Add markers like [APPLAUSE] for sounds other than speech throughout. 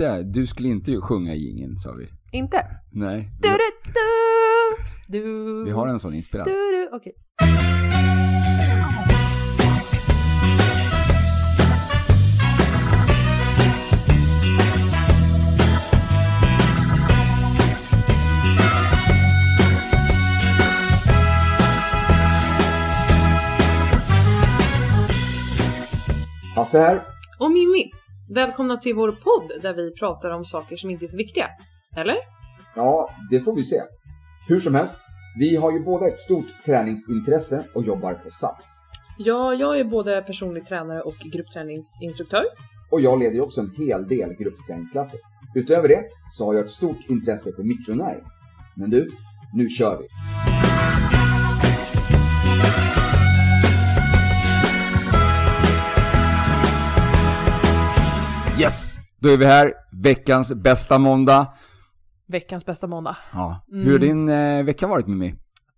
inte, du skulle inte sjunga i jingeln sa vi. Inte? Nej. Du, du, du, du. Vi har en sån inspelad. Du, du, okej. Hasse här. Och Mimmi, välkomna till vår podd där vi pratar om saker som inte är så viktiga. Eller? Ja, det får vi se. Hur som helst, vi har ju båda ett stort träningsintresse och jobbar på Sats. Ja, jag är både personlig tränare och gruppträningsinstruktör. Och jag leder ju också en hel del gruppträningsklasser. Utöver det så har jag ett stort intresse för mikronäring. Men du, nu kör vi! Yes! Då är vi här, veckans bästa måndag. Veckans bästa måndag. Ja. Mm. Hur har din eh, vecka varit med mig?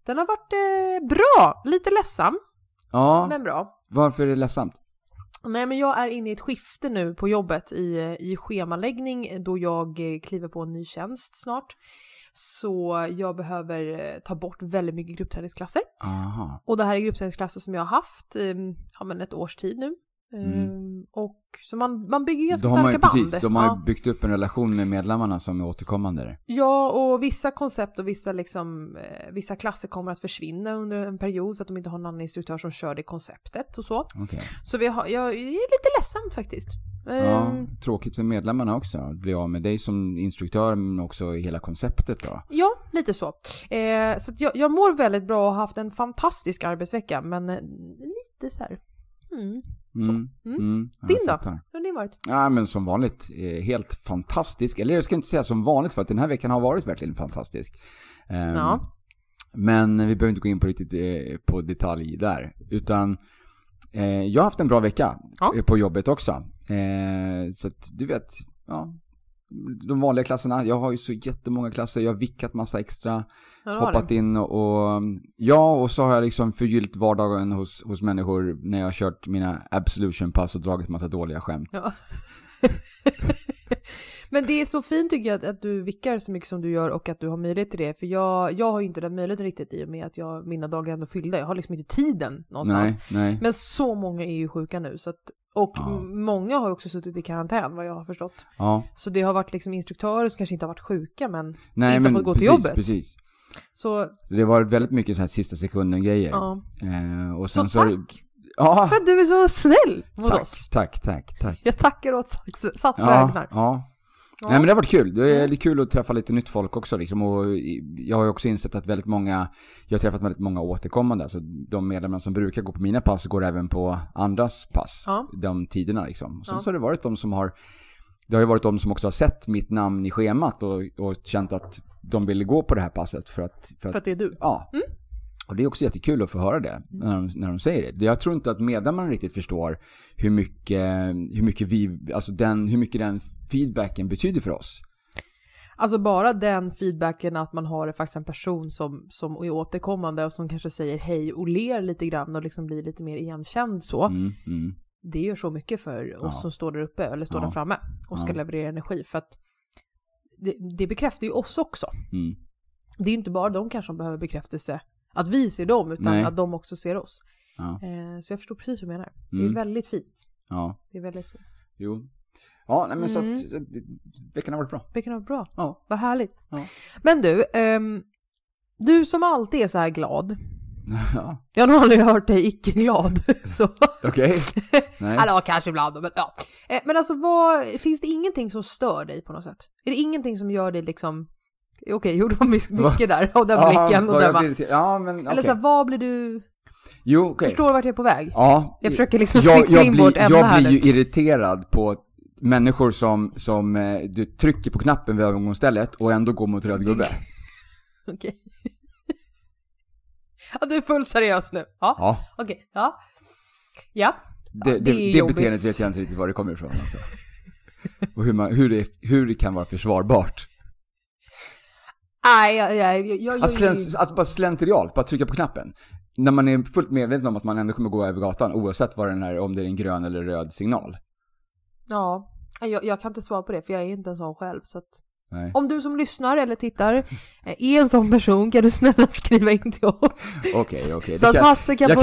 Den har varit eh, bra, lite ledsam, Ja, men bra. varför är det ledsamt? Nej men jag är inne i ett skifte nu på jobbet i, i schemaläggning då jag eh, kliver på en ny tjänst snart. Så jag behöver eh, ta bort väldigt mycket gruppträningsklasser. Aha. Och det här är gruppträningsklasser som jag har haft eh, ja, men ett års tid nu. Eh, Och så man, man bygger ganska man ju, starka precis, band. de har ju ja. byggt upp en relation med medlemmarna som är återkommande. där. ja, och vissa koncept och vissa, liksom, eh, vissa klasser kommer att försvinna under en period för att de inte har en annan instruktör som kör det konceptet och så. Okej. Så vi har, jag är lite ledsen faktiskt. Ja, Eh, tråkigt för medlemmarna också. Att bli av med dig som instruktör men också i hela konceptet då. Ja, lite så. Eh, så jag, jag mår väldigt bra och har haft en fantastisk arbetsvecka, men eh, lite så här. Mm. Mm. Mm. Mm. Din då? Hur har din varit? Ja, men som vanligt eh, helt fantastisk. Eller jag ska inte säga som vanligt för att den här veckan har varit verkligen fantastisk. Ehm, Ja. Men vi behöver inte gå in på riktigt eh, på detalj där. Utan eh, jag har haft en bra vecka Ja. på jobbet också. Så att du vet, ja. De vanliga klasserna, jag har ju så jättemånga klasser, jag har vickat massa extra, Ja, det hoppat du. in och, och ja, och så har jag liksom förgyllt vardagen hos, hos människor när jag har kört mina absolution-pass och dragit massa dåliga skämt. Ja. [LAUGHS] Men det är så fint tycker jag att, att du vickar så mycket som du gör och att du har möjlighet till det. För jag, jag har ju inte den möjligheten riktigt i och med att jag, mina dagar är ändå fyllda. Jag har liksom inte tiden någonstans. Nej, nej. Men så många är ju sjuka nu. Så att, och Ja. många har också suttit i karantän vad jag har förstått. Ja, Så det har varit liksom instruktörer som kanske inte har varit sjuka men nej inte men fått gå till precis, jobbet. precis. så Så det var väldigt mycket så här sista sekunden grejer. ja. Eh, och Så sen så... har det- tack Ja, för att du är så snäll mot tack, oss. tack, tack, tack. Jag tackar åt Sats, Sats Ja, vägnar. ja. Ja. Nej men det har varit kul. Det är Mm. kul att träffa lite nytt folk också liksom. Och jag har ju också insett att väldigt många, jag har träffat väldigt många återkommande. Alltså de medlemmar som brukar gå på mina pass går även på andras pass. Ja. De tiderna liksom. Och sen Ja. så har det varit de som har, det har ju varit de som också har sett mitt namn i schemat och, och känt att de ville gå på det här passet för att, för För att att det är du. Ja. Och det är också jättekul att få höra det när de, när de säger det. Jag tror inte att medlemmarna riktigt förstår hur mycket, hur mycket vi, alltså den, hur mycket den feedbacken betyder för oss. Alltså bara den feedbacken att man har faktiskt en person som, som är återkommande och som kanske säger hej och ler lite grann och liksom blir lite mer igenkänd så. Mm, mm. Det gör så mycket för oss Ja. som står där uppe eller står Ja. där framme och ska Ja. leverera energi för att det, det bekräftar ju oss också. Mm. Det är ju inte bara de kanske som behöver bekräftelse att vi ser dem utan Nej. att de också ser oss. Ja. Eh, så jag förstår precis vad du menar. Det är Mm. väldigt fint. ja, Det är väldigt fint. jo. Ja, nej men så Mm. så att veckan har varit bra. Vilken var bra. Ja. Vad härligt. Ja. Men du, ehm, du som alltid är så här glad. [LAUGHS] ja. Jag har nog aldrig hört dig icke-glad. [LAUGHS] Okej. [LAUGHS] Eller ja, kanske ibland, men ja. Eh, Men alltså vad, finns det ingenting som stör dig på något sätt? Är det ingenting som gör dig liksom, okej, gjorde man mycket där, och den blicken och den jag blir irriterad. Ja, men okej. Eller så här, vad blir du, Jo, okej. förstår du vart jag är på väg? Ja. Jag försöker liksom jag, jag in blir, vårt ämne Jag här blir nu. ju irriterad på människor som, som eh, du trycker på knappen vid övergångsstället och ändå går mot röd gubbe. [LAUGHS] Okej. [LAUGHS] ja, du är fullt seriös nu. Ja, Ja. okej, ja. Ja, Det, Ja, det, det är det, jobbigt. beteendet vet jag inte riktigt var det kommer ifrån alltså. Och hur, man, hur, det, hur det kan vara försvarbart. Nej, jag, jag, jag, Att, slen, att bara slentrialt, bara trycka på knappen. När man är fullt medveten om att man ändå kommer gå över gatan oavsett vad den är, om det är en grön eller röd signal. ja. Jag, jag kan inte svara på det för jag är inte en sån själv. Så att... Nej. Om du som lyssnar eller tittar är en sån person kan du snälla skriva in till oss. Okej, okej. Så Det att kan- Hasse kan få,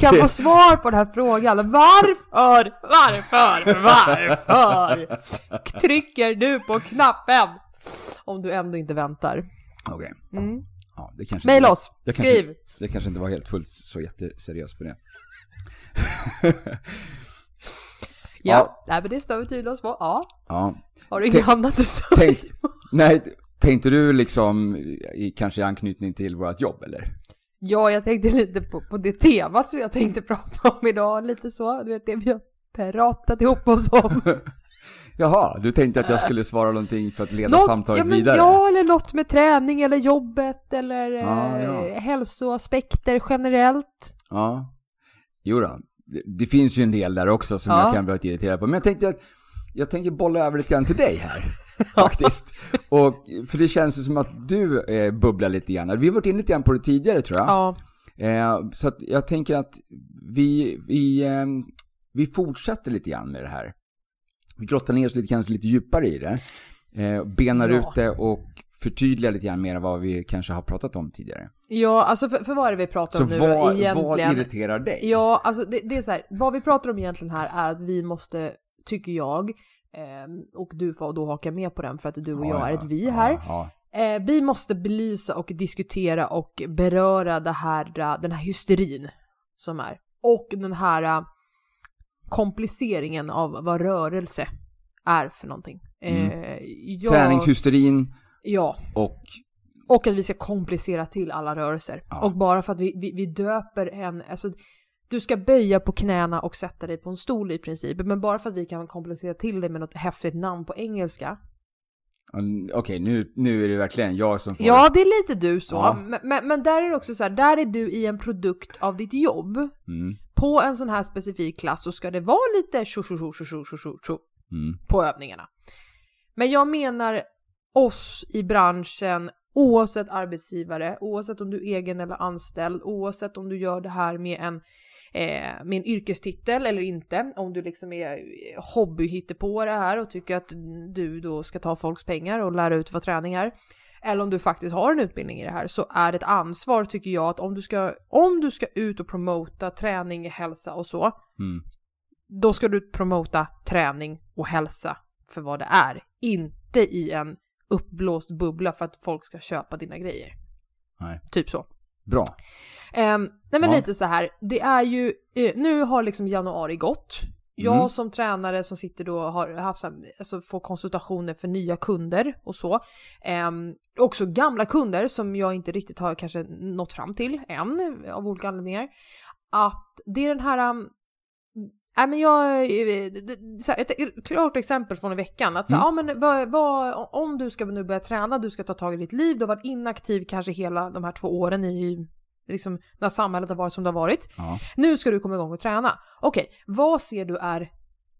kan få svar på den här frågan. Varför, varför, varför trycker du på knappen? Om du ändå inte väntar. Okej. Mm. Ja, det kanske oss, kanske- skriv. Det kanske inte var helt fullt så jätteseriöst på det. [LAUGHS] Ja, Ja. Nej, men det står vi tydligen oss på. Ja. Ja. Har du inget Tänk- annat du stör Tänk, nej, tänkte du liksom i, kanske i anknytning till vårt jobb eller? Ja, jag tänkte lite på, på det temat som jag tänkte [LAUGHS] prata om idag. Lite så, du vet det vi har pratat ihop oss om. [LAUGHS] Jaha, du tänkte att jag skulle svara någonting för att leda Något- samtalet ja, men, vidare? Ja, eller något med träning eller jobbet eller Ja, eh, ja. hälsoaspekter generellt. Ja. Jo då. Det, det finns ju en del där också som Ja. jag kan bli lite irriterad på. Men jag tänkte att jag tänker bolla över lite grann till dig här. [LAUGHS] Faktiskt. Och, för det känns ju som att du eh, bubblar lite grann. Vi har varit inne lite grann på det tidigare tror jag. Ja, Eh, så jag tänker att vi, vi, eh, vi fortsätter lite grann med det här. Vi grottar ner oss lite, kanske lite djupare i det. Eh, benar Ja. ut det och förtydligar lite grann mer än vad vi kanske har pratat om tidigare. ja alltså för, för vad är det vi pratar Så om nu vad, då, vad egentligen? irriterar dig? Ja, alltså det, det är så här, vad vi pratar om egentligen här är att vi måste, tycker jag, ehm, och du får då haka med på den för att du och jag är ett vi här. Ja, ja. Eh, vi måste belysa och diskutera och beröra det här, eh, den här hysterin som är. Och den här eh, kompliceringen av vad rörelse är för någonting. Eh, jag- Träningshysterin Ja, och och att vi ska komplicera till alla rörelser. Ja. Och bara för att vi, vi, vi döper en, alltså du ska böja på knäna och sätta dig på en stol i princip. Men bara för att vi kan komplicera till det med något häftigt namn på engelska. Mm, Okej, nu, nu är det verkligen jag som får... Ja, det är lite du så. Ja. Men, men, men där är det också så här, där är du i en produkt av ditt jobb. Mm, på en sån här specifik klass så ska det vara lite tjo tjo tjo tjo tjo tjo tjo mm. på övningarna. Men jag menar oss i branschen oavsett arbetsgivare, oavsett om du är egen eller anställd, oavsett om du gör det här med en eh, med en yrkestitel eller inte, om du liksom är eh, hobby på det här och tycker att du då ska ta folks pengar och lära ut vad träning är eller om du faktiskt har en utbildning i det här, så är det ett ansvar tycker jag att om du ska, om du ska ut och promota träning, hälsa och så, mm. då ska du promota träning och hälsa för vad det är. Inte i en uppblåst bubbla för att folk ska köpa dina grejer. Nej. Typ så. Bra. Ehm, nej men Ja. lite så här, det är ju, eh, nu har liksom januari gått. Jag Mm. som tränare som sitter då och har haft, alltså får konsultationer för nya kunder och så. Ehm, också gamla kunder som jag inte riktigt har kanske nått fram till än av olika anledningar. Att det är den här um, Nej men jag, eh, så här, ett klart exempel från i veckan. Att så, här, ja, men vad, vad, om du ska nu börja träna, du ska ta tag i ditt liv, du har varit inaktiv kanske hela de här två åren i liksom, när samhället har varit som det har varit. Ja. Nu ska du komma igång och träna. Okej, vad ser du är,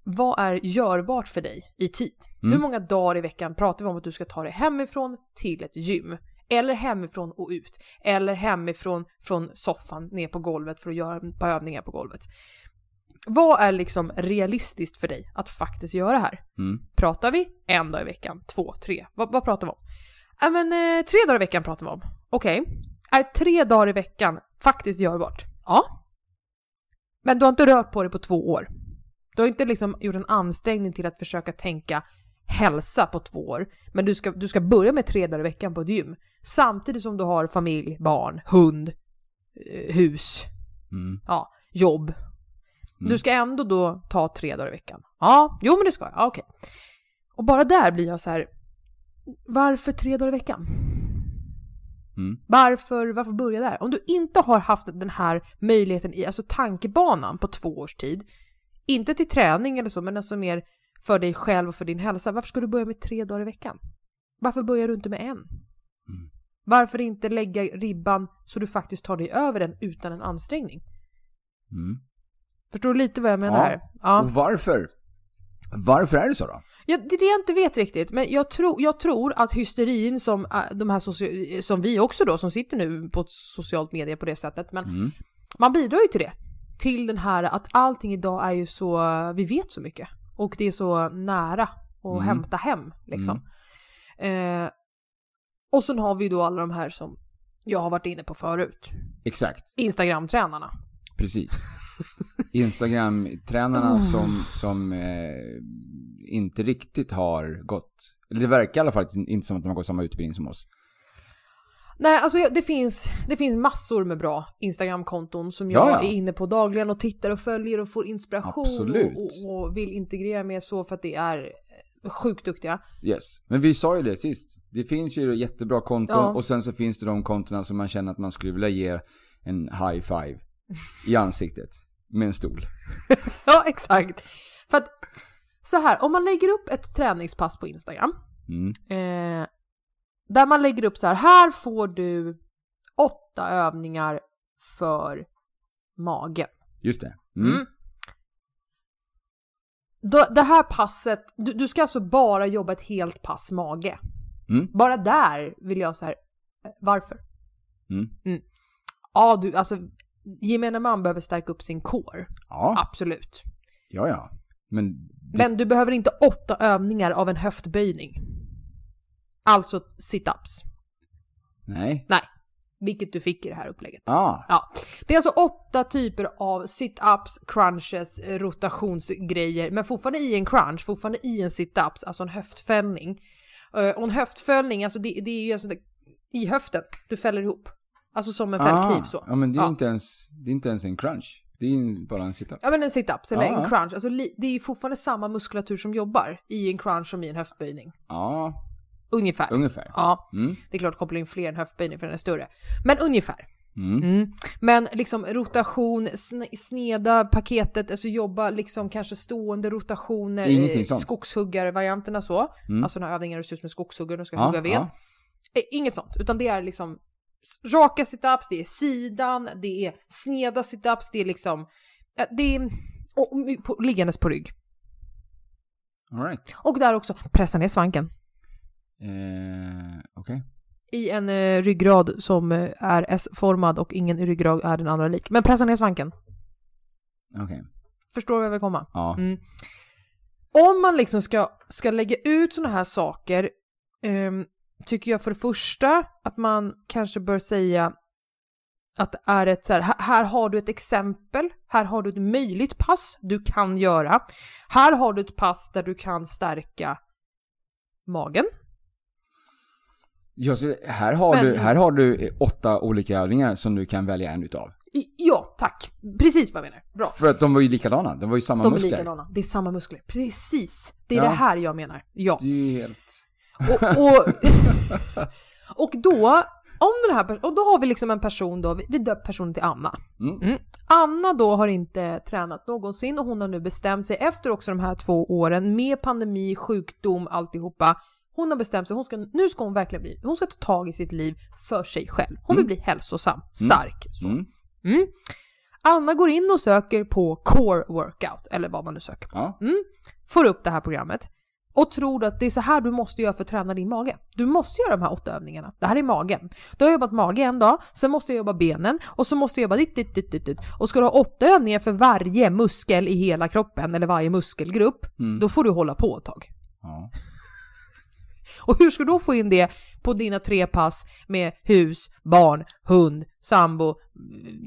vad är görbart för dig i tid? Mm. Hur många dagar i veckan pratar vi om att du ska ta dig hemifrån till ett gym? Eller hemifrån och ut. Eller hemifrån från soffan ner på golvet för att göra ett par övningar på golvet. Vad är liksom realistiskt för dig att faktiskt göra här? Mm. Pratar vi en dag i veckan? Två? Tre? Vad, vad pratar vi om? Ja men eh, tre dagar i veckan pratar vi om. Okej. Är tre dagar i veckan faktiskt görbart? Ja. Men du har inte rört på dig på två år. Du har inte liksom gjort en ansträngning till att försöka tänka hälsa på två år. Men du ska, du ska börja med tre dagar i veckan på ett gym. Samtidigt som du har familj, barn, hund, eh, hus, Mm. ja, jobb. Mm. Du ska ändå då ta tre dagar i veckan. Ja, jo men det ska jag. Ja, okej. Och bara där blir jag så här. Varför tre dagar i veckan? Mm. Varför, varför börja där? Om du inte har haft den här möjligheten i, alltså tankebanan på två års tid, inte till träning eller så, men alltså mer för dig själv och för din hälsa, varför ska du börja med tre dagar i veckan? Varför börjar du inte med en? Varför inte lägga ribban så du faktiskt tar dig över den utan en ansträngning? Mm. Förstår du lite vad jag menar Ja. Ja. Och varför? Varför är det så då? Ja, det är det jag inte vet riktigt, men jag, tror jag tror att hysterin som äh, de här som vi också då, som sitter nu på socialt media på det sättet, men Mm. man bidrar ju till det. Till den här att allting idag är ju så, vi vet så mycket. Och det är så nära att Mm. hämta hem liksom. Eh, och sen har vi då alla de här som jag har varit inne på förut. Exakt, Instagram-tränarna. precis. Instagram-tränarna Mm. som, som eh, inte riktigt har gått, eller det verkar i alla fall inte som att de har gått samma utbildning som oss. Nej, alltså det finns, det finns massor med bra Instagram-konton som jag Ja, är inne på dagligen och tittar och följer och får inspiration och, och vill integrera med så för att det är eh, sjukt duktiga. Yes. Men vi sa ju det sist. Det finns ju jättebra konton Ja. och sen så finns det de kontona som man känner att man skulle vilja ge en high five i ansiktet med en stol. [LAUGHS] Ja, exakt. För att så här, om man lägger upp ett träningspass på Instagram Mm. eh, där man lägger upp så här, här får du åtta övningar för magen. Just det. Mm. Mm. Då, det här passet, du, du ska alltså bara jobba ett helt pass mage. Mm. Bara där vill jag så här, eh, varför? Mm. Ja, du, alltså gemene man behöver stärka upp sin core. Ja, Absolut. ja, ja. Men Men du behöver inte åtta övningar av en höftböjning. Alltså sit-ups. nej. Nej, vilket du fick i det här upplägget. Ah, Ja, det är alltså åtta typer av sit-ups, crunches, rotationsgrejer, men fortfarande i en crunch, fortfarande i en sit-ups, alltså en höftfällning. Eh, Och en höftfällning, alltså det, det är ju alltså det, i höften, du fäller ihop. Alltså som en fällkniv så. Ah, Ja, men det är, Ja. Inte ens, det är inte ens en crunch. Det är bara en sit-up. Ja men en sit-ups eller Ja. en crunch, alltså det är fortfarande samma muskulatur som jobbar i en crunch som i en höftböjning. Ja, Ungefär. ungefär. Ja, Mm. det är klart kopplar in fler än höftböjning för den är större. Men ungefär. Mm. Mm. Men liksom rotation, sn- sneda paketet, alltså jobba liksom kanske stående rotationer, Ingenting sånt. skogshuggarvarianterna så. Mm. Alltså några övningar där du ser ut som en skogshuggare och ska Ja, hugga ved. ja. Eh, Inget sånt, utan det är liksom raka situps, det är sidan, det är sneda situps, det är liksom, det är och, på, liggandes på rygg. All right. Och där också pressa ner svanken. Eh, Okej. I en eh, ryggrad som eh, är S-formad och ingen ryggrad är den andra lik. Men pressa ner svanken. Okej. Förstår du vad jag vill komma? Ja. Mm. Om man liksom ska, ska lägga ut sådana här saker ehm, tycker jag för det första att man kanske bör säga att det är ett så här, här- har du ett exempel, här har du ett möjligt pass du kan göra. Här har du ett pass där du kan stärka magen. Ja, här, har Men- du, här har du åtta olika övningar som du kan välja en utav. Ja, tack. Precis vad jag menar. Bra. För att de var ju likadana. De var ju samma De är muskler. likadana. Det är samma muskler. Precis. Det är Ja. det här jag menar. Ja. Det är helt... Och, och, [LAUGHS] och då, om den här, och då har vi liksom en person då, vi- döper personen till Anna. Mm. Mm. Anna då har inte tränat någonsin och hon har nu bestämt sig efter också de här två åren med pandemi, sjukdom, alltihopa. Hon har bestämt sig, hon ska, nu ska hon verkligen bli, hon ska ta tag i sitt liv för sig själv. Hon vill bli hälsosam, stark. Så. Mm. Mm. Anna går in och söker på core workout, eller vad man nu söker på Ja. får upp det här programmet och tror att det är så här du måste göra för att träna din mage. Du måste göra de här åtta övningarna. Det här är magen. Du har jobbat mage en dag, sen måste jag jobba benen och så måste jag jobba ditt, ditt, ditt, ditt, ditt. Och ska du ha åtta övningar för varje muskel i hela kroppen eller varje muskelgrupp, Mm. då får du hålla på ett tag. ja. Och hur ska du då få in det på dina tre pass med hus, barn, hund, sambo,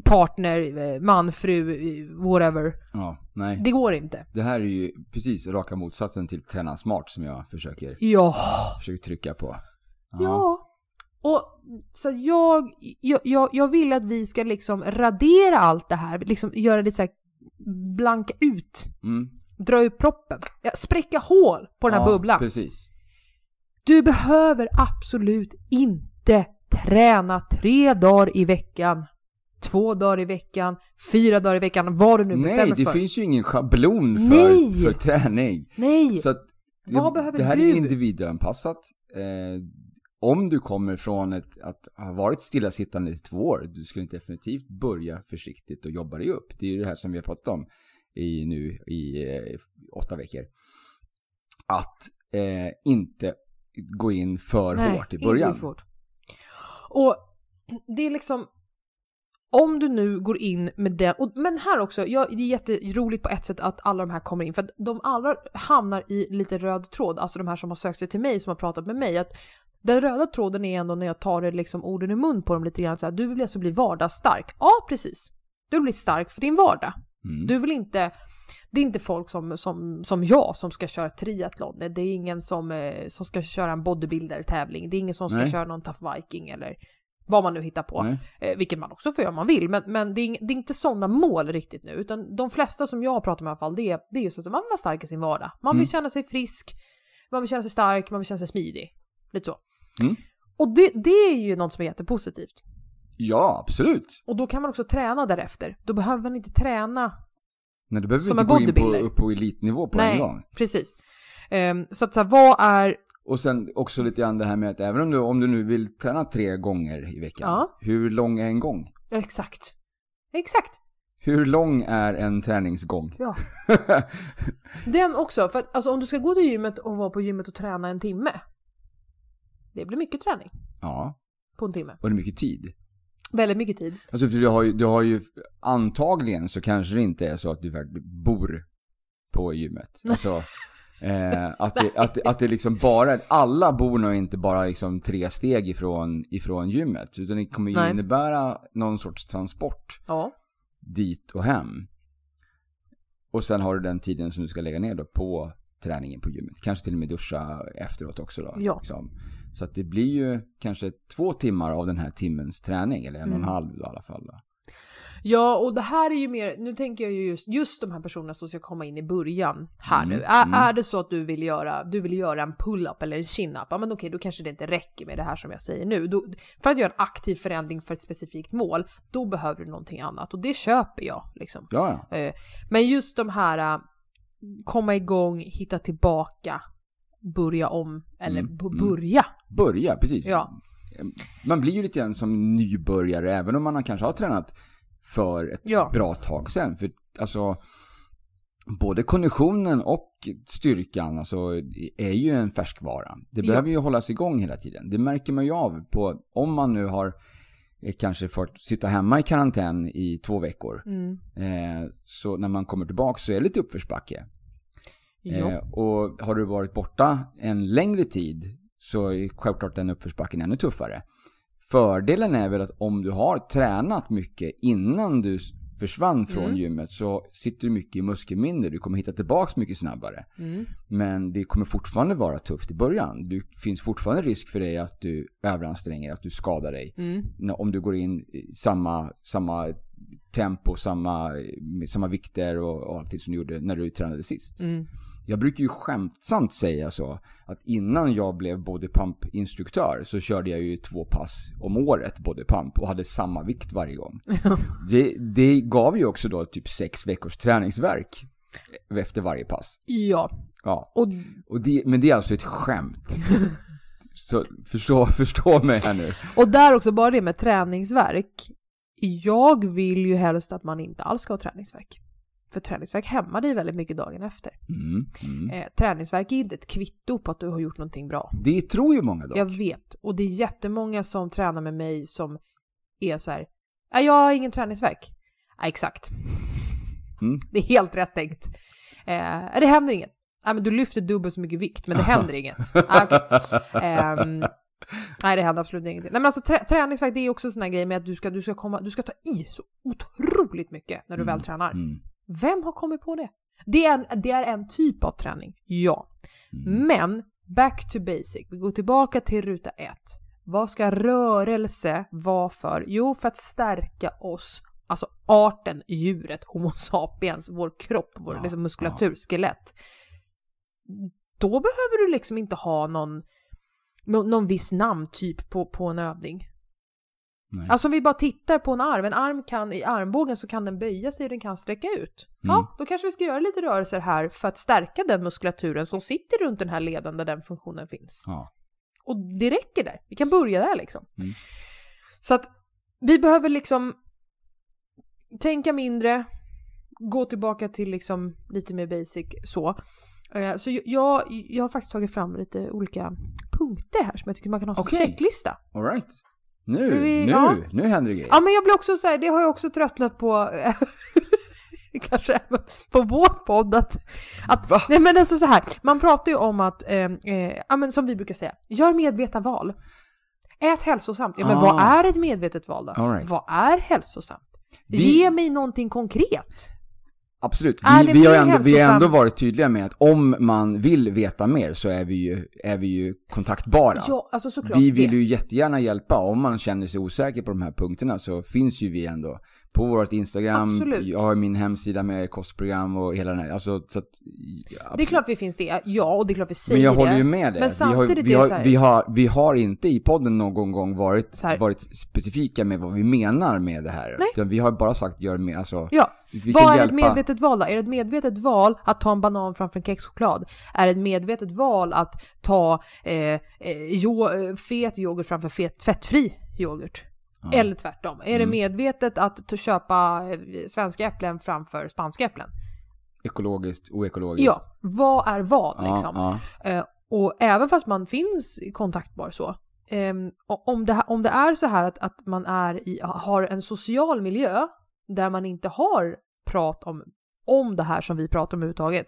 partner, eh, man, fru, eh, whatever? Ja, nej. Det går inte. Det här är ju precis raka motsatsen till träna smart som jag försöker, Ja. försöker trycka på. Ja. Och så jag, jag, jag vill att vi ska liksom radera allt det här, liksom göra det så här, blanka ut, Mm. dra ut proppen, ja, spräcka hål på den här ja, bubblan. precis. Du behöver absolut inte träna tre dagar i veckan, två dagar i veckan, fyra dagar i veckan, vad du nu Nej, bestämmer det för. finns ju ingen schablon för, Nej. för träning. Nej! Så att det, Vad behöver det här du? är individanpassat. Eh, om du kommer från ett, att ha varit stillasittande i två år, du skulle definitivt börja försiktigt och jobba dig upp. Det är ju det här som vi har pratat om i, nu i eh, åtta veckor. Att eh, inte gå in för Nej, hårt i inte början. för hårt. Och det är liksom, om du nu går in med det, och, men här också, ja, det är jätteroligt på ett sätt att alla de här kommer in, för att de alla hamnar i lite röd tråd, alltså de här som har sökt sig till mig, som har pratat med mig, att den röda tråden är ändå när jag tar det liksom orden i mun på dem lite grann, så här, du vill alltså bli vardagsstark. Ja, precis. Du vill bli stark för din vardag. Mm. Du vill inte, det är inte folk som, som, som jag som ska köra triathlon. Det är ingen som, eh, som ska köra en bodybuilder-tävling. Det är ingen som ska Nej. köra någon tough viking eller vad man nu hittar på. Nej. Eh, vilket man också får göra om man vill. Men, men det, är, det är inte sådana mål riktigt nu. Utan de flesta som jag har pratat med i alla fall, det är, det är just att man vill vara stark i sin vardag. Man vill Mm. känna sig frisk, man vill känna sig stark, man vill känna sig smidig. Lite så. Mm. Och det, det är ju något som är jättepositivt. Ja, absolut. Och då kan man också träna därefter. Då behöver man inte träna Men du behöver Som inte en gå in på, upp på elitnivå på Nej. en gång. Precis. Ehm, så att så här, vad är... Och sen också lite grann det här med att även om du, om du nu vill träna tre gånger i veckan, Ja. hur lång är en gång? Exakt. Exakt. Hur lång är en träningsgång? Ja. [LAUGHS] Den också. För att alltså, om du ska gå till gymmet och vara på gymmet och träna en timme. Det blir mycket träning ja, på en timme. och det är mycket tid. Väldigt mycket tid. Alltså för du har ju, du har ju antagligen så kanske det inte är så att du bor på gymmet. Alltså, eh, att, det, [LAUGHS] att, att det liksom bara, alla bor nog inte bara liksom tre steg ifrån, ifrån gymmet. Utan det kommer ju innebära någon sorts transport Ja. dit och hem. Och sen har du den tiden som du ska lägga ner då på träningen på gymmet. Kanske till och med duscha efteråt också då. Ja. Liksom. Så att det blir ju kanske två timmar av den här timmens träning, eller en och en Mm. halv i alla fall. Ja, och det här är ju mer, nu tänker jag ju just, just de här personerna som ska komma in i början här Mm, nu. Är, mm. är det så att du vill göra, du vill göra en pull-up eller en chin-up, ja men okej, då kanske det inte räcker med det här som jag säger nu. Då, för att göra en aktiv förändring för ett specifikt mål, då behöver du någonting annat och det köper jag liksom. Ja, ja. Eh, Men just de här äh, komma igång, hitta tillbaka, börja om, eller Mm, mm. börja. Börja, precis. Ja. Man blir ju lite grann som nybörjare, även om man kanske har tränat för ett Ja. bra tag sedan. För alltså, både konditionen och styrkan alltså, är ju en färskvara. Det Ja. behöver ju hållas igång hela tiden. Det märker man ju av på, om man nu har eh, kanske fått sitta hemma i karantän i två veckor. Mm. Eh, så när man kommer tillbaka så är det lite uppförsbacke. Eh, och har du varit borta en längre tid så är självklart den uppförsbacken ännu tuffare. Fördelen är väl att om du har tränat mycket innan du försvann från Mm. gymmet så sitter du mycket i muskelminne. Du kommer hitta tillbaka mycket snabbare. Mm. Men det kommer fortfarande vara tufft i början. Det finns fortfarande risk för dig att du överanstränger, att du skadar dig. Mm. Om du går in i samma, samma tempo, samma, samma vikter och, och allting som du gjorde när du tränade sist. Mm. Jag brukar ju skämtsamt säga så att innan jag blev bodypump-instruktör så körde jag ju två pass om året bodypump och hade samma vikt varje gång. [LAUGHS] Det, det gav ju också då typ sex veckors träningsverk efter varje pass. Ja, Ja, och och det, men det är alltså ett skämt. [LAUGHS] Så förstå, förstå mig här nu. Och där också, bara det med träningsverk. Jag vill ju helst att man inte alls ska ha träningsverk. För träningsverk hämmar dig väldigt mycket dagen efter. Mm, mm. Eh, träningsverk är inte ett kvitto på att du har gjort någonting bra. Det tror ju många dock. Jag vet. Och det är jättemånga som tränar med mig som är så här. "Nej, jag har ingen träningsverk. Ja, exakt. Mm. Det är helt rätt tänkt. Eh, det händer inget. Ja, men du lyfter dubbelt så mycket vikt, men det [LAUGHS] händer inget. Ah, okej. Ehm, nej, det händer absolut ingenting. Nej, men alltså trä- träningsverk, det är också en sån här grej med att du ska, du ska, komma, du ska ta i så otroligt mycket när du väl tränar. Mm. Vem har kommit på det? Det är, en, det är en typ av träning, ja. Mm. Men back to basic. Vi går tillbaka till ruta ett. Vad ska rörelse vara för? Jo, för att stärka oss, alltså arten, djuret, Homo sapiens, vår kropp, vår Ja, liksom muskulatur, skelett. Då behöver du liksom inte ha någon, någon, någon viss namntyp på, på en övning. Nej. Alltså om vi bara tittar på en arm, en arm kan i armbågen så kan den böja sig och den kan sträcka ut. Mm. Ja, då kanske vi ska göra lite rörelser här för att stärka den muskulaturen som sitter runt den här leden där den funktionen finns. Ja. Och det räcker där. Vi kan börja där liksom. Mm. Så att vi behöver liksom tänka mindre, gå tillbaka till liksom lite mer basic så. Eh, Så jag, jag har faktiskt tagit fram lite olika punkter här som jag tycker man kan ha som Okej. checklista. All right. Nu, Vi- nu, ja. nu händer det grejer. Ja men jag blir också så här, det har jag också tröttnat på. [LAUGHS] Kanske även på vår podd att, att Va? nej men alltså så här, man pratar ju om att, eh, eh, ja men som vi brukar säga, gör medvetna val. Ät hälsosamt. Ja men Ah. vad är ett medvetet val då? Right. Vad är hälsosamt? Vi- Ge mig någonting konkret. Absolut. Vi, vi, har ändå, vi har ändå varit tydliga med att om man vill veta mer så är vi ju, är vi ju kontaktbara. Ja, alltså såklart. vi vill det. ju jättegärna hjälpa. Om man känner sig osäker på de här punkterna så finns ju vi ändå på vårt Instagram. Absolut. Jag har min hemsida med kostprogram och hela den här. Alltså, så att, ja, Det är klart vi finns det, ja och det är klart vi säger Men jag håller det. ju med dig. Men vi, har, samtidigt vi, det har, så här- vi, har, vi har inte i podden någon gång varit, varit specifika med vad vi menar med det här. Nej. Utan vi har bara sagt gör med, alltså, Ja, vi vad är hjälpa. ett medvetet val då? Är det ett medvetet val att ta en banan framför en kexchoklad? Är det ett medvetet val att ta eh, eh, jo, eh, fet yoghurt framför fet, fettfri yoghurt? Ja. Eller tvärtom. Är det Mm. medvetet att köpa eh, svenska äpplen framför spanska äpplen? Ekologiskt, oekologiskt. Ja, vad är vad liksom? ja. Eh, och även fast man finns kontaktbar så. ehm, om, det, om det är så här att, att man är i, har en social miljö där man inte har prat om, om det här som vi pratar om överhuvudtaget.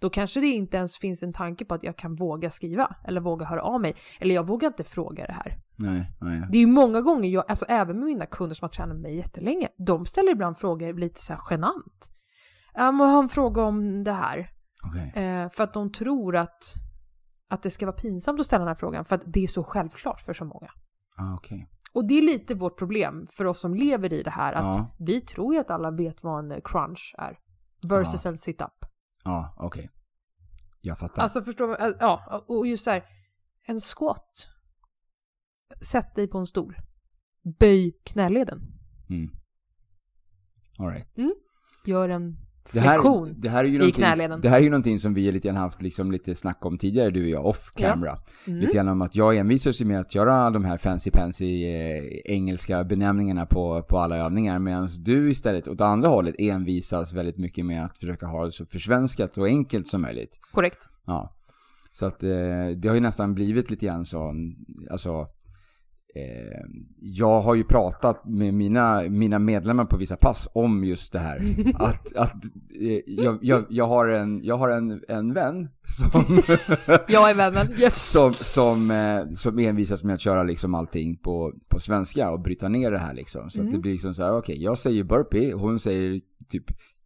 Då kanske det inte ens finns en tanke på att jag kan våga skriva eller våga höra av mig. Eller jag vågar inte fråga det här. Nej, nej. Det är ju många gånger, jag, alltså även med mina kunder som har tränat med mig jättelänge, de ställer ibland frågor lite så här genant. Ja, men jag har en fråga om det här. Okej. Eh, för att de tror att, att det ska vara pinsamt att ställa den här frågan för att det är så självklart för så många. Ah, okej. Och det är lite vårt problem för oss som lever i det här att Ja. vi tror ju att alla vet vad en eh, crunch är. Versus en sit-up. Ja, okej. Jag fattar. Alltså förstår? Eh, Ja, och just så här, en squat. Sätt dig på en stol. Böj knäleden. Mm. All right. Gör en Det här, det, här är ju i knäleden. det här är ju någonting som vi lite grann haft liksom lite snack om tidigare, du och jag, off Ja. camera. Mm. Lite grann om att jag envisas ju med att göra de här fancy pansy eh, engelska benämningarna på, på alla övningar medan du istället åt andra hållet envisas väldigt mycket med att försöka ha det så försvenskat och enkelt som möjligt. Korrekt. Ja. Så att eh, det har ju nästan blivit lite grann så, alltså jag har ju pratat med mina, mina medlemmar på vissa pass om just det här. [LAUGHS] Att, att eh, jag, jag, jag har, en, jag har en, en vän som, [LAUGHS] Jag är vännen. Yes. som, som, eh, som envisas med att köra liksom allting på, på svenska och bryta ner det här liksom. Så att det blir liksom så här, okej, jag säger burpee, hon säger typ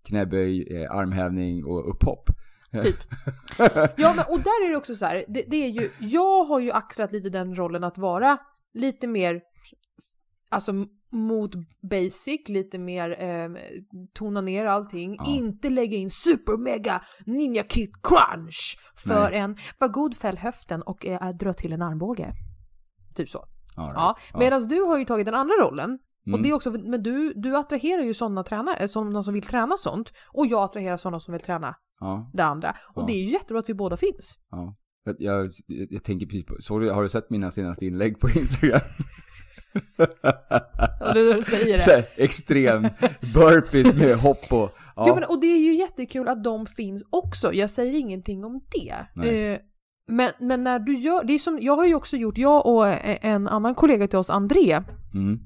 knäböj, eh, armhävning och upphopp. Typ. [LAUGHS] Ja, men och där är det också så här, det, det är ju, jag har ju axlat lite den rollen att vara lite mer, alltså mot basic, lite mer eh, tona ner allting, Ja. inte lägga in super mega ninja kit crunch för Nej. en, var god fäll höften och eh, dra till en armbåge. Typ så. Right. Ja, medan du har ju tagit den andra rollen. Och Mm. det är också, men du, du attraherar ju sådana tränare, sådana som vill träna sånt. Och jag attraherar sådana som vill träna Ja, det andra. Och Ja. det är ju jättebra att vi båda finns. ja. Jag, jag, jag tänker precis på, så har du sett mina senaste inlägg på Instagram? [LAUGHS] Och du, du säger Så det. här, extrem burpees med hopp och... Ja. Jo, men, och det är ju jättekul att de finns också. Jag säger ingenting om det. Eh, men, men när du gör, det är som, jag har ju också gjort, jag och eh, en annan kollega till oss, André, Mm.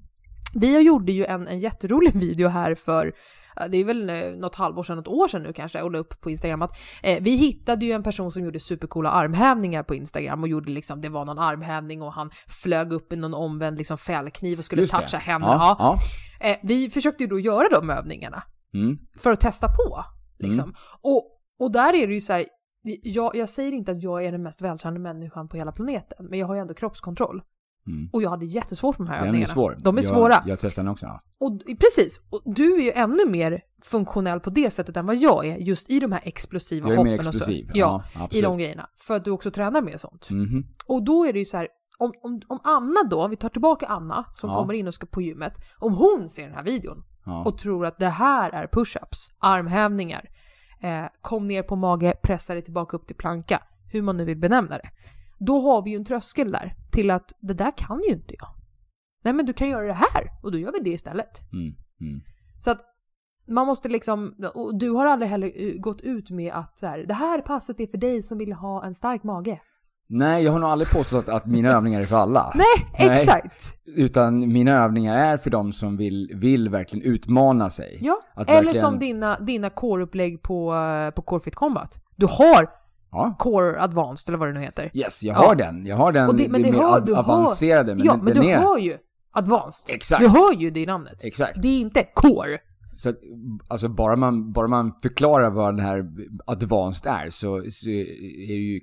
vi gjorde ju en, en jätterolig [LAUGHS] video här för ja, det är väl eh, något halvår sedan, något år sedan nu kanske, och la upp på Instagram att eh, vi hittade ju en person som gjorde supercoola armhävningar på Instagram och gjorde liksom, det var någon armhävning och han flög upp i någon omvänd liksom fällkniv och skulle toucha händerna. Ja. ja. Eh, vi försökte ju då göra de övningarna Mm. för att testa på. Liksom. Mm. Och, och där är det ju så här, jag, jag säger inte att jag är den mest vältränade människan på hela planeten, men jag har ju ändå kroppskontroll. Mm. Och jag hade jättesvårt med de här Den är övningarna. svår. De är jag, svåra. Jag testade den också. Ja. Och precis, och du är ju ännu mer funktionell på det sättet än vad jag är, just i de här explosiva Jag är hoppen mer och explosiv. så. Ja, i de grejerna. För att du också tränar med sånt. Mhm. Och då är det ju så här, om, om, om Anna då, vi tar tillbaka Anna som Ja. kommer in och ska på gymmet, om hon ser den här videon Ja. och tror att det här är push-ups, armhävningar, eh, kom ner på mage, pressa dig tillbaka upp till planka, hur man nu vill benämna det. Då har vi ju en tröskel där till att det där kan ju inte jag. Nej men du kan göra det här och då gör vi det istället. Mm. Mm. Så att man måste liksom, och du har aldrig heller eh, gått ut med att så här, det här passet är för dig som vill ha en stark mage. Nej, jag har nog aldrig påstått att mina [LAUGHS] övningar är för alla. Nej, Nej. exakt! Utan mina övningar är för de som vill, vill verkligen utmana sig. Ja, Att eller verkligen- som dina, dina core-upplägg på, eh, på Core Fit Combat. Du har Ja. Core Advanced eller vad det nu heter. Yes, jag Ja. har den. Jag har den, Och det- men det, mer har- du har- avancerade, men ja, den, men du är... har ju Advanced. Exakt. Du hör ju det i namnet. Exakt. Det är inte Core. Så att, alltså bara man, bara man förklarar vad den här advanced är så, så, är det ju,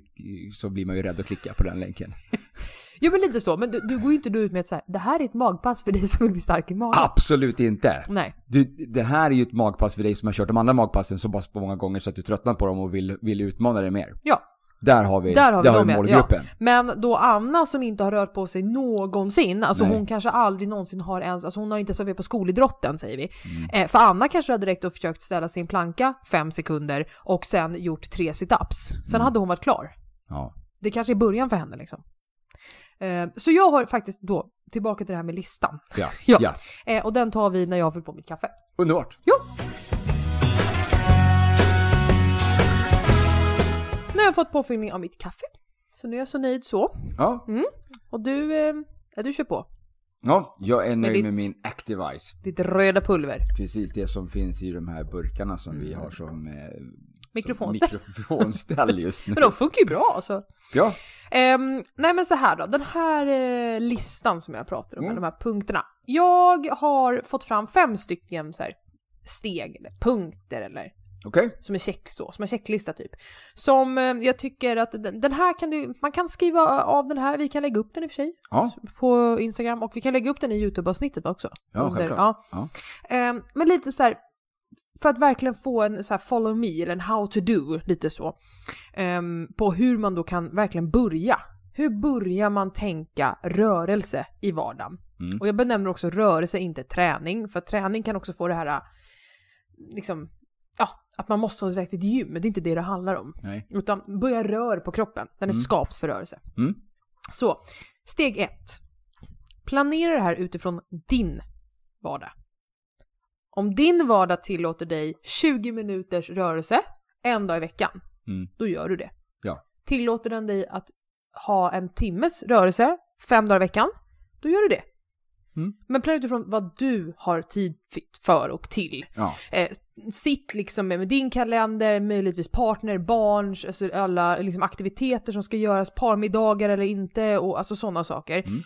så blir man ju rädd att klicka på den länken. [LAUGHS] Jo men lite så, men du, du går ju inte ut med att säga det här är ett magpass för dig som vill bli stark i magen. Absolut inte! Nej. Du, det här är ju ett magpass för dig som har kört de andra magpassen så pass många gånger så att du tröttnar på dem och vill, vill utmana dig mer. Ja, Där har vi, där har vi dem vi med. målgruppen. Ja. Men då Anna som inte har rört på sig någonsin, alltså Nej. hon kanske aldrig någonsin har ens, alltså hon har inte ens varit på skolidrotten säger vi. Mm. Eh, för Anna kanske hade direkt och försökt ställa sin planka fem sekunder och sen gjort tre situps. Sen Mm. hade hon varit klar. Ja. Det kanske är början för henne liksom. Eh, så jag har faktiskt då, tillbaka till det här med listan. Ja. [LAUGHS] Ja. ja. Eh, och den tar vi när jag har fyllt på mitt kaffe. Underbart. Jo. Nu har jag fått påfyllning av mitt kaffe. Så nu är jag så nöjd så. Ja. Och du, eh, ja, du kör på. ja, jag är nöjd ditt- med min Activise. Ditt röda pulver. Precis det som finns i de här burkarna som vi har som, Mikrofonställ. mikrofonställ just nu. [LAUGHS] Men de funkar ju bra alltså. Ja, Ehm, nej men så här då, den här eh, listan som jag pratar om, Mm. de här punkterna. Jag har fått fram fem stycken så här, steg eller punkter eller okej. som är check så, som en checklista typ. Som eh, jag tycker att den, den här kan du, man kan skriva av den här, vi kan lägga upp den i och för sig Ja, på Instagram och vi kan lägga upp den i YouTube-avsnittet också. Ja, självklart. ja. Ja. Ehm, men lite så här, för att verkligen få en så här follow me eller en how to do, lite så. Ehm, på hur man då kan verkligen börja. Hur börjar man tänka rörelse i vardagen? Mm. Och jag benämner också rörelse, inte träning, för träning kan också få det här, liksom, ja, att man måste ha iväg till ett gym, men det är inte det det handlar om. nej. Utan börja rör på kroppen, den är Mm. skapt för rörelse. Mm. Så, steg ett. Planera det här utifrån din vardag. Om din vardag tillåter dig 20 minuters rörelse en dag i veckan, Mm. då gör du det. Ja. Tillåter den dig att ha en timmes rörelse fem dagar i veckan, då gör du det. Mm. Men planera utifrån vad du har tid för och till. Ja. Eh, sitt liksom med, din kalender, möjligtvis partner, barns, alltså alla liksom aktiviteter som ska göras, parmiddagar eller inte och alltså sådana saker. Mm.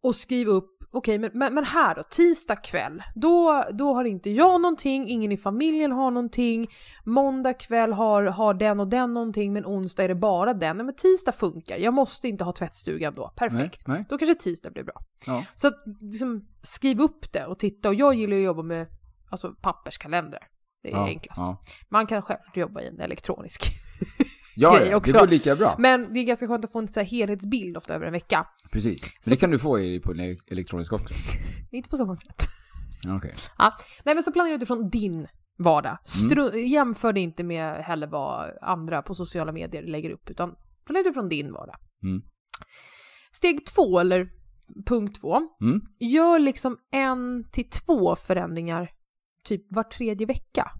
Och skriv upp, okej men, men, men här då, tisdag kväll, då, då har inte jag någonting, ingen i familjen har någonting, måndag kväll har, har den och den någonting, men onsdag är det bara den. Nej men tisdag funkar, jag måste inte ha tvättstugan då, perfekt. Nej, nej. Då kanske tisdag blir bra. Ja. Så liksom, skriv upp det och titta, och jag gillar att jobba med alltså, papperskalendrar. Det är Ja, enklast. Ja, Man kan självklart jobba i en elektronisk. [LAUGHS] ja, Grej också. det går lika bra. Men det är ganska skönt att få en så här helhetsbild ofta över en vecka. Precis. Men det kan du få i, på en elektronisk också. [LAUGHS] Inte på samma sätt. Okej. Ja. Nej men så planerar du utifrån din vardag. Stru- Mm. Jämför det inte med heller vad andra på sociala medier lägger upp, utan planera utifrån din vardag. Mm. Steg två, eller punkt två. Mm. Gör liksom en till två förändringar typ var tredje vecka.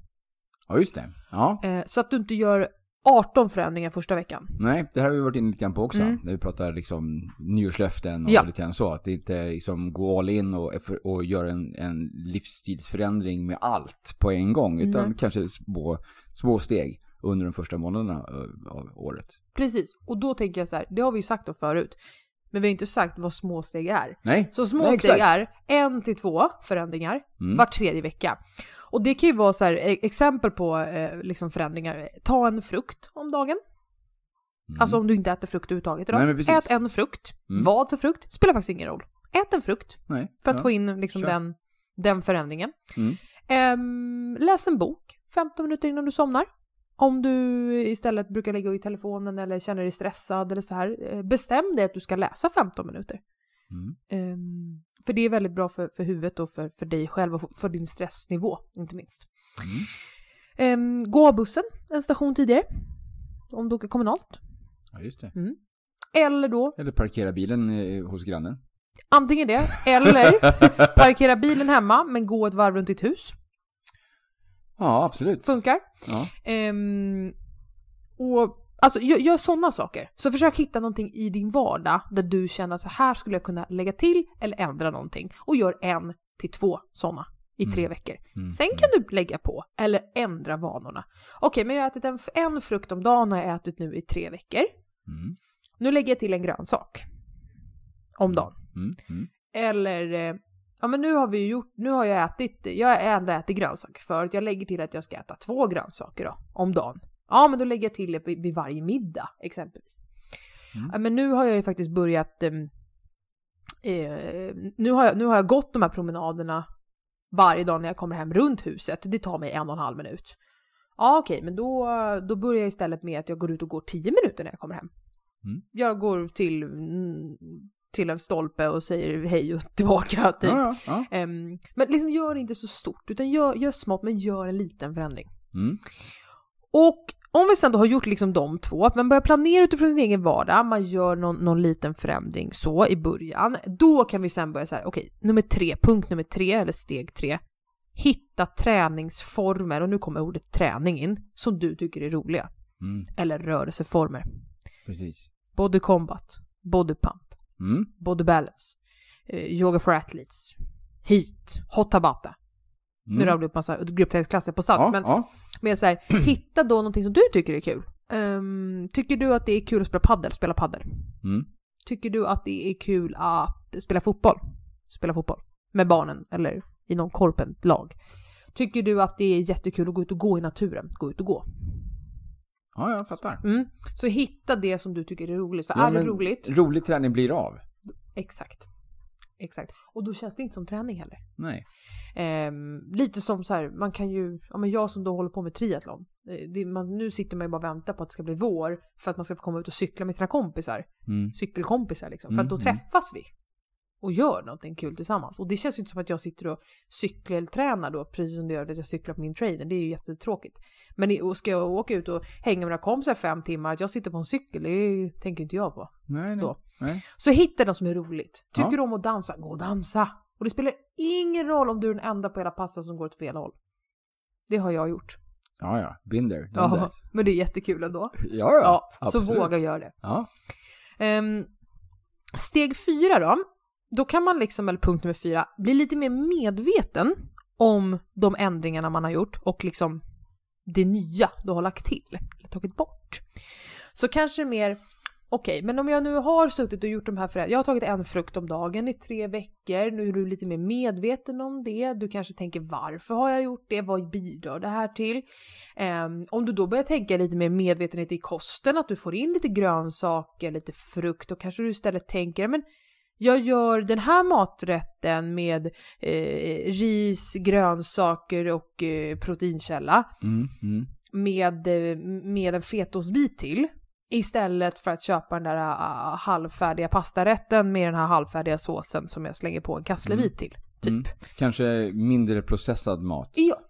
Ja, just det. Ja. Eh, så att du inte gör 18 förändringar första veckan. Nej, det här har vi varit inne lite grann på också. Mm. När vi pratar liksom nyårslöften och Ja. lite grann så. Att det inte är liksom gå all in och, och göra en, en livsstilsförändring med allt på en gång. Utan Nej. kanske små, små steg under de första månaderna av- av året. Precis, och då tänker jag så här, det har vi ju sagt då förut. Men vi har inte sagt vad små steg är. Nej, Så små Nej, steg är en till två förändringar Mm. var tredje vecka. Och det kan ju vara så här, e- exempel på eh, liksom förändringar. Ta en frukt om dagen. Mm. Alltså om du inte äter frukt överhuvudtaget idag. Nej. Ät en frukt. Mm. Vad för frukt? Spelar faktiskt ingen roll. Ät en frukt Nej. för att ja. få in liksom den, den förändringen. Mm. Ehm, läs en bok 15 minuter innan du somnar. Om du istället brukar ligga i telefonen eller känner dig stressad eller så här. eh, Bestäm dig att du ska läsa 15 minuter. Mm. Ehm, för det är väldigt bra för, för huvudet och för, för dig själv och för- din stressnivå, inte minst. Mm. Ehm, gå av bussen en station tidigare. Om du åker kommunalt. Ja, just det. Eller då, Eller parkera bilen eh, hos grannen. antingen det, eller [LAUGHS] parkera bilen hemma men gå ett varv runt ditt hus. Ja, absolut. Funkar. Ja. Ehm, och Alltså gör, gör sådana saker. Så försök hitta någonting i din vardag där du känner att så här skulle jag kunna lägga till eller ändra någonting. Och gör en till två sådana i tre veckor. Mm. Sen kan du lägga på eller ändra vanorna. Okej, men jag har ätit en, en frukt om dagen har jag ätit nu i tre veckor. Mm. Nu lägger jag till en grönsak. Om dagen. Mm. Mm. Eller, eh, ja men nu har vi ju gjort, nu har jag ätit, jag har ändå ätit grönsaker förut. Jag lägger till att jag ska äta två grönsaker då, om dagen. Ja, men då lägger jag till det vid varje middag exempelvis. Mm. Ja, men nu har jag ju faktiskt börjat, ehm, eh, nu, har jag, nu har jag gått de här promenaderna varje dag när jag kommer hem runt huset. Det tar mig en och en halv minut. Ja, okej, men då, då börjar jag istället med att jag går ut och går tio minuter när jag kommer hem. Mm. Jag går till, mm, till en stolpe och säger hej och tillbaka typ. Ja, ja, ja. Ehm, men liksom gör det inte så stort, utan gör, gör smått men gör en liten förändring. Mm. Och om vi sen då har gjort liksom de två, att man börjar planera utifrån sin egen vardag, man gör någon, någon liten förändring så i början, då kan vi sen börja så här, okej, nummer tre, punkt nummer tre, eller steg tre, hitta träningsformer, och nu kommer ordet träning in, som du tycker är roliga, Mm. eller rörelseformer. Precis. Body combat, body pump, Mm. body balance, eh, yoga for athletes, heat, hot tabata. Mm. Nu rabblade jag upp massa gruppträningsklasser på sats, ja, men ja. med så här, [CLEARS THROAT] hitta då någonting som du tycker är kul. Ehm, tycker du att det är kul att spela paddel? Spela paddel. Mm. Tycker du att det är kul att spela fotboll? Spela fotboll. Med barnen eller i någon korpenlag. Tycker du att det är jättekul att gå ut och gå i naturen? Gå ut och gå. Ja, jag fattar. Mm. Så hitta det som du tycker är roligt. För Ja, är det roligt? Rolig träning blir av. Exakt. Exakt. Och då känns det inte som träning heller. Nej. Ehm, lite som så här, man kan ju, ja men jag som då håller på med triathlon. eh, Det, man, nu sitter man ju bara och väntar på att det ska bli vår för att man ska få komma ut och cykla med sina kompisar. Mm. Cykelkompisar liksom. För att då Mm, mm. träffas vi. Och gör någonting kul tillsammans. Och det känns ju inte som att jag sitter och cykeltränar då, precis som det gör att jag cyklar på min trainer. Det är ju jättetråkigt. Men ska jag åka ut och hänga med mina kompisar fem timmar, att jag sitter på en cykel, det tänker inte jag på. Nej, nej. Nej. Så hitta något som är roligt. Tycker Ja. du om att dansa, gå och dansa. Och det spelar ingen roll om du är den enda på hela passet som går åt fel håll. Det har jag gjort. Ja, ja. Been there, Ja, that. men det är jättekul ändå. [LAUGHS] Ja, ja. Ja, så våga göra det. Ja. Ehm, steg fyra då. Då kan man liksom, eller punkt nummer fyra, bli lite mer medveten om de ändringarna man har gjort och liksom det nya du har lagt till, eller tagit bort. Så kanske mer, okej, men om jag nu har suttit och gjort de här förändringarna, jag har tagit en frukt om dagen i tre veckor, nu är du lite mer medveten om det, du kanske tänker varför har jag gjort det, vad bidrar det här till? Um, om du då börjar tänka lite mer medvetenhet i kosten, att du får in lite grönsaker, lite frukt, och kanske du istället tänker, men jag gör den här maträtten med eh, ris, grönsaker och eh, proteinkälla Mm, mm. med, eh, med en fetostbit till. Istället för att köpa den där uh, halvfärdiga pastarätten med den här halvfärdiga såsen som jag slänger på en kasslebit till. Typ. Mm. Kanske mindre processad mat. Ja.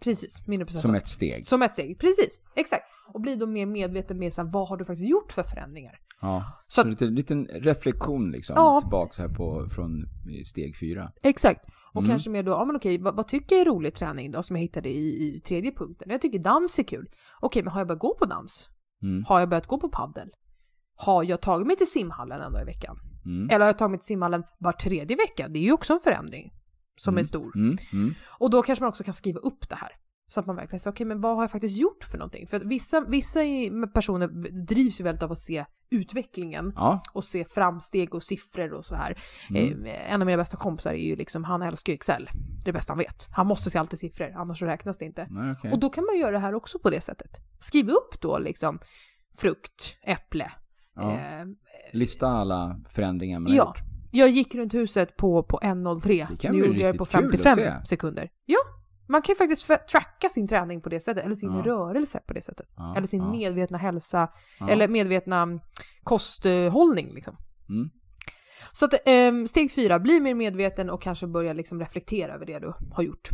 Precis, mindre processat. Som ett steg. Som ett steg, precis. Exakt. Och bli då mer medveten med så här, vad har du faktiskt gjort för förändringar? Ja. Så att- lite liten reflektion liksom. Ja. Tillbaka här på, från steg fyra. Exakt. Och Mm. kanske mer då, ja men okej, vad, vad tycker jag är rolig träning då som jag hittade i, i tredje punkten? Jag tycker dans är kul. Okej, men har jag börjat gå på dans? Mm. Har jag börjat gå på paddel? Har jag tagit mig till simhallen en dag i veckan? Mm. Eller har jag tagit mig till simhallen var tredje vecka? Det är ju också en förändring som Mm. är stor. Mm. Mm. Och då kanske man också kan skriva upp det här. Så att man verkligen säger, okej men vad har jag faktiskt gjort för någonting? För att vissa, vissa personer drivs ju väldigt av att se utvecklingen Ja. och se framsteg och siffror och så här. Mm. Eh, en av mina bästa kompisar är ju liksom, han älskar ju Excel. Det bästa han vet. Han måste se alltid siffror, annars så räknas det inte. Nej, okej. Och då kan man göra det här också på det sättet. Skriv upp då liksom frukt, äpple. Ja. Eh, Lista alla förändringar man har ja. gjort. Jag gick runt huset på, på 1.03. Det kan nu gjorde jag det på riktigt kul att 55 se. sekunder. Ja, man kan ju faktiskt tracka sin träning på det sättet, eller sin Ja. rörelse på det sättet. Ja, eller sin ja. medvetna hälsa, eller medvetna kosthållning liksom. Mm. Så att, ehm, steg fyra, bli mer medveten och kanske börja liksom reflektera över det du har gjort.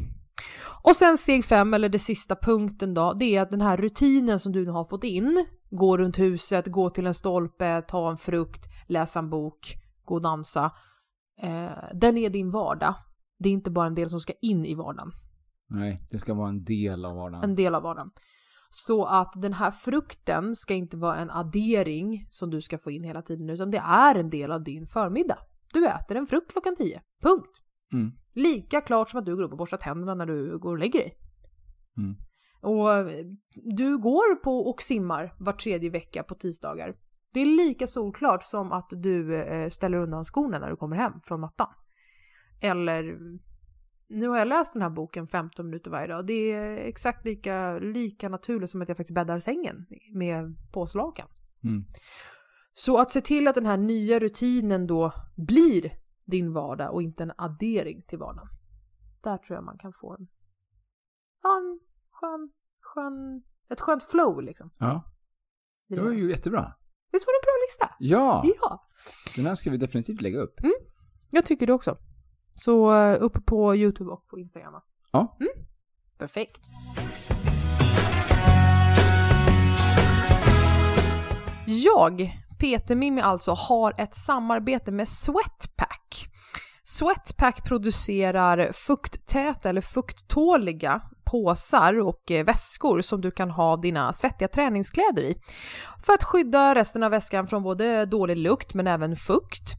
Och sen steg fem, eller det sista punkten då, det är att den här rutinen som du nu har fått in, gå runt huset, gå till en stolpe, ta en frukt, läsa en bok, gå och dansa, eh, den är din vardag. Det är inte bara en del som ska in i vardagen, Nej, det ska vara en del av vardagen. en del av vardagen. Så att den här frukten ska inte vara en addering som du ska få in hela tiden utan det är en del av din förmiddag. Du äter en frukt klockan 10. Punkt. Mm. Lika klart som att du går upp och borstar tänderna när du går och lägger dig. Mm. Och eh, du går på och simmar var tredje vecka på tisdagar. Det är lika solklart som att du eh, ställer undan skorna när du kommer hem från mattan. Eller, nu har jag läst den här boken 15 minuter varje dag. Det är exakt lika, lika naturligt som att jag faktiskt bäddar sängen med påslakan. Mm. Så att se till att den här nya rutinen då blir din vardag och inte en addering till vardagen. Där tror jag man kan få en, ja, en skön, skön, ett skönt flow liksom. Ja, det var ju jättebra. Visst var det en bra lista? Ja, Ja, den här ska vi definitivt lägga upp. jag tycker det också. Så eh, upp på Youtube och på Instagram. Ja. Mm. Perfekt. Jag, Peter Mimmi alltså, har ett samarbete med Sweatpack. Sweatpack producerar fukttäta eller fukttåliga påsar och eh, väskor som du kan ha dina svettiga träningskläder i. För att skydda resten av väskan från både dålig lukt men även fukt.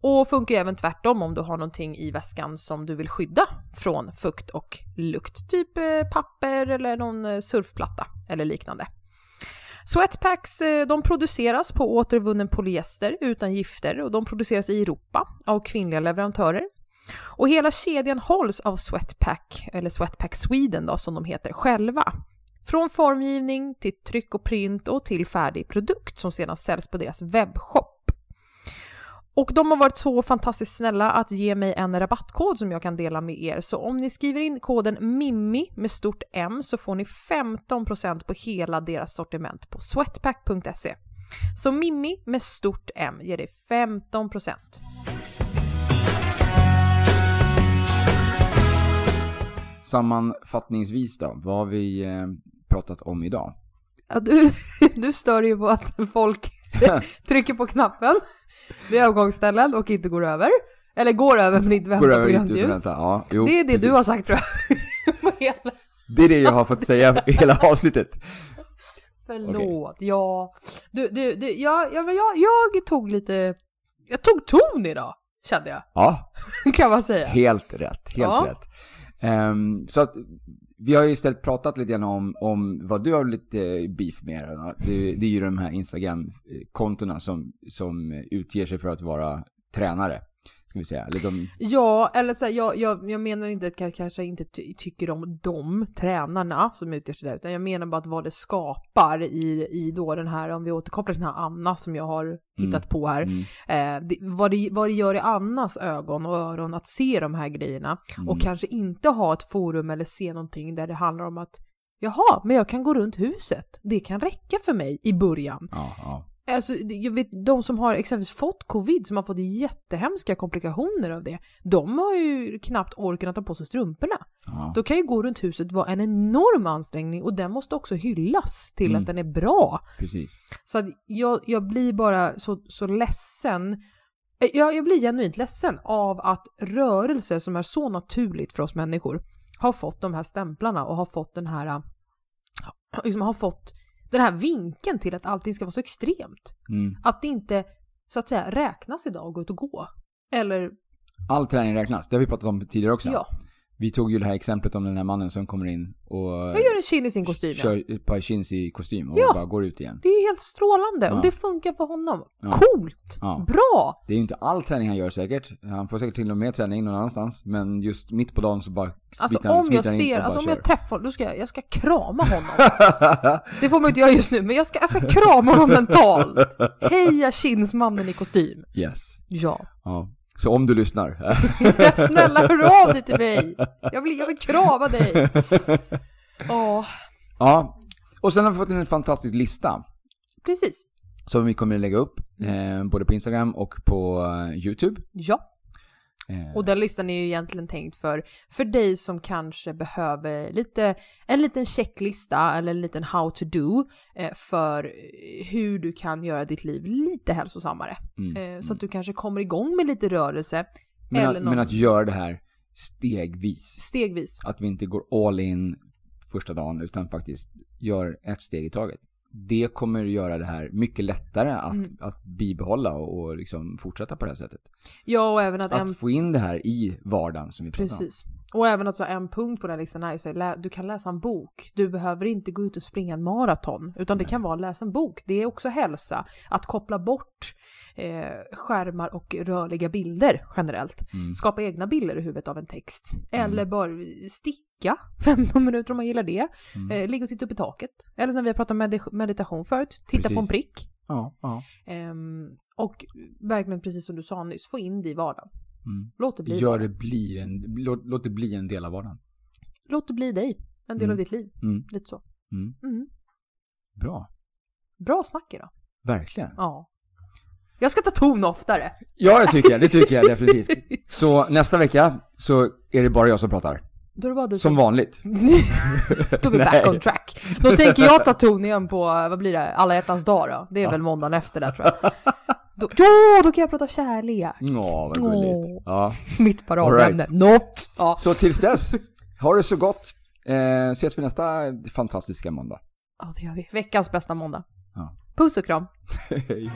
Och funkar ju även tvärtom om du har någonting i väskan som du vill skydda från fukt och lukt. Typ eh, papper eller någon eh, surfplatta eller liknande. Sweatpacks eh, de produceras på återvunnen polyester utan gifter och de produceras i Europa av kvinnliga leverantörer. Och hela kedjan hålls av Sweatpack, eller Sweatpack Sweden då som de heter själva. Från formgivning till tryck och print och till färdig produkt som sedan säljs på deras webbshop. Och de har varit så fantastiskt snälla att ge mig en rabattkod som jag kan dela med er. Så om ni skriver in koden MIMMI med stort M så får ni 15% på hela deras sortiment på sweatpack.se. Så Mimmi med stort M ger dig 15%. Sammanfattningsvis då, vad har vi eh, pratat om idag? Ja, du, [LAUGHS] du stör ju på att folk [LAUGHS] trycker på knappen vid övergångsställen och inte går över. Eller går över men inte väntar på grönt ljus. vänta. Ja, jo, Det är det precis. du har sagt tror jag. [LAUGHS] Det är det jag har fått säga hela avsnittet. Förlåt, ja. Du, du, du, ja, ja men jag, jag tog lite, jag tog ton idag, kände jag. Ja, [LAUGHS] Kan man säga. helt rätt. Helt Ja. rätt. Ehm, så att vi har ju istället pratat lite grann om, om vad du har lite beef med. Här, Det, det är ju de här Instagram-kontona som, som utger sig för att vara tränare. Ska vi säga. Eller de, Ja, eller så här, jag, jag, jag menar inte att jag kanske inte ty tycker om de tränarna som utger sig där, utan jag menar bara att vad det skapar i, i då den här, om vi återkopplar till den här Anna som jag har hittat på här, mm, eh, det, vad, det, vad det gör i Annas ögon och öron att se de här grejerna mm, och kanske inte ha ett forum eller se någonting där det handlar om att Jaha, men jag kan gå runt huset. Det kan räcka för mig i början. ja, ja. Alltså, jag vet, de som har exempelvis fått covid, som har fått jättehemska komplikationer av det, de har ju knappt orken att ta på sig strumporna. ja. Då kan ju gå runt huset vara en enorm ansträngning och den måste också hyllas till Mm. att den är bra. Precis. Så att jag, jag blir bara så, så ledsen. Eh, Jag, jag blir genuint ledsen av att rörelse som är så naturligt för oss människor har fått de här stämplarna och har fått den här, [CLEARS THROAT] liksom har fått den här vinkeln till att allting ska vara så extremt. Mm. Att det inte, så att säga, räknas idag att gå ut och gå. Eller, All träning räknas. Det har vi pratat om tidigare också. ja, Vi tog ju det här exemplet om den här mannen som kommer in och jag gör en chill i sin kostym. Kör ett par chins i kostym och Ja. bara går ut igen. Det är helt strålande Ja. och det funkar för honom. Ja. Coolt! Ja. Bra! Det är ju inte all träning han gör säkert. Han får säkert till och med träning någon annanstans. Men just mitt på dagen så bara Alltså han, om jag ser, alltså om jag träffar honom, då ska jag, jag ska krama honom. [LAUGHS] Det får man inte göra just nu, men jag ska, jag ska krama honom mentalt. Heja Kinsmannen i kostym. yes. Ja. Ja. Så om du lyssnar. [LAUGHS] Snälla hör av dig till mig. Jag vill, jag vill krama dig. [LAUGHS] Åh, ja. Och sen har vi fått en fantastisk lista. precis. Som vi kommer att lägga upp. Eh, både på Instagram och på eh, YouTube. Ja. Eh, Och den listan är ju egentligen tänkt för, för dig som kanske behöver lite, en liten checklista eller en liten how to do eh, för hur du kan göra ditt liv lite hälsosammare. mm. Eh, så att du kanske kommer igång med lite rörelse men, eller att, någon- men att göra det här stegvis. stegvis. Att vi inte går all in första dagen utan faktiskt gör ett steg i taget. Det kommer göra det här mycket lättare att, Mm. att bibehålla och, och liksom fortsätta på det här sättet. Ja, och även att, en... Att få in det här i vardagen som vi pratar om. Precis. Och även att så en punkt på den listan är ju lä- du kan läsa en bok. Du behöver inte gå ut och springa en maraton, utan det kan vara att läsa en bok. Det är också hälsa. Att koppla bort eh, skärmar och rörliga bilder generellt. Mm. Skapa egna bilder i huvudet av en text. Eller bara sticka 15 [LAUGHS] minuter om man gillar det. Mm. Eh, ligga och titta upp i taket. Eller när vi har pratat om medi- meditation förut, titta på en Precis. prick. Ja, ja. Ehm, och verkligen precis som du sa nyss, få in det i vardagen. Mm. Låt det bli Gör det bli en, låt, låt det bli en del av vardagen. Låt det bli dig. En del Mm. av ditt liv. Mm. Lite så. Mm. Mm. Bra. Bra snack idag. Verkligen. Ja. Jag ska ta ton oftare. Ja, det tycker jag. Det tycker jag definitivt. [LAUGHS] Så nästa vecka så är det bara jag som pratar. Då är det Som vanligt. [LAUGHS] Då är vi back on track. Då tänker jag ta ton igen på, vad blir det, alla hjärtans dag då? Det är väl måndagen efter där tror jag. [LAUGHS] Då, ja, då kan jag prata kärlek. Ja, vad gulligt. Ja. [LAUGHS] Mitt paradämne. Något. Ja. Så tills dess, ha det så gott. Eh, ses vi nästa fantastiska måndag. ja, det gör vi. Veckans bästa måndag. Ja. Puss och kram. Hej.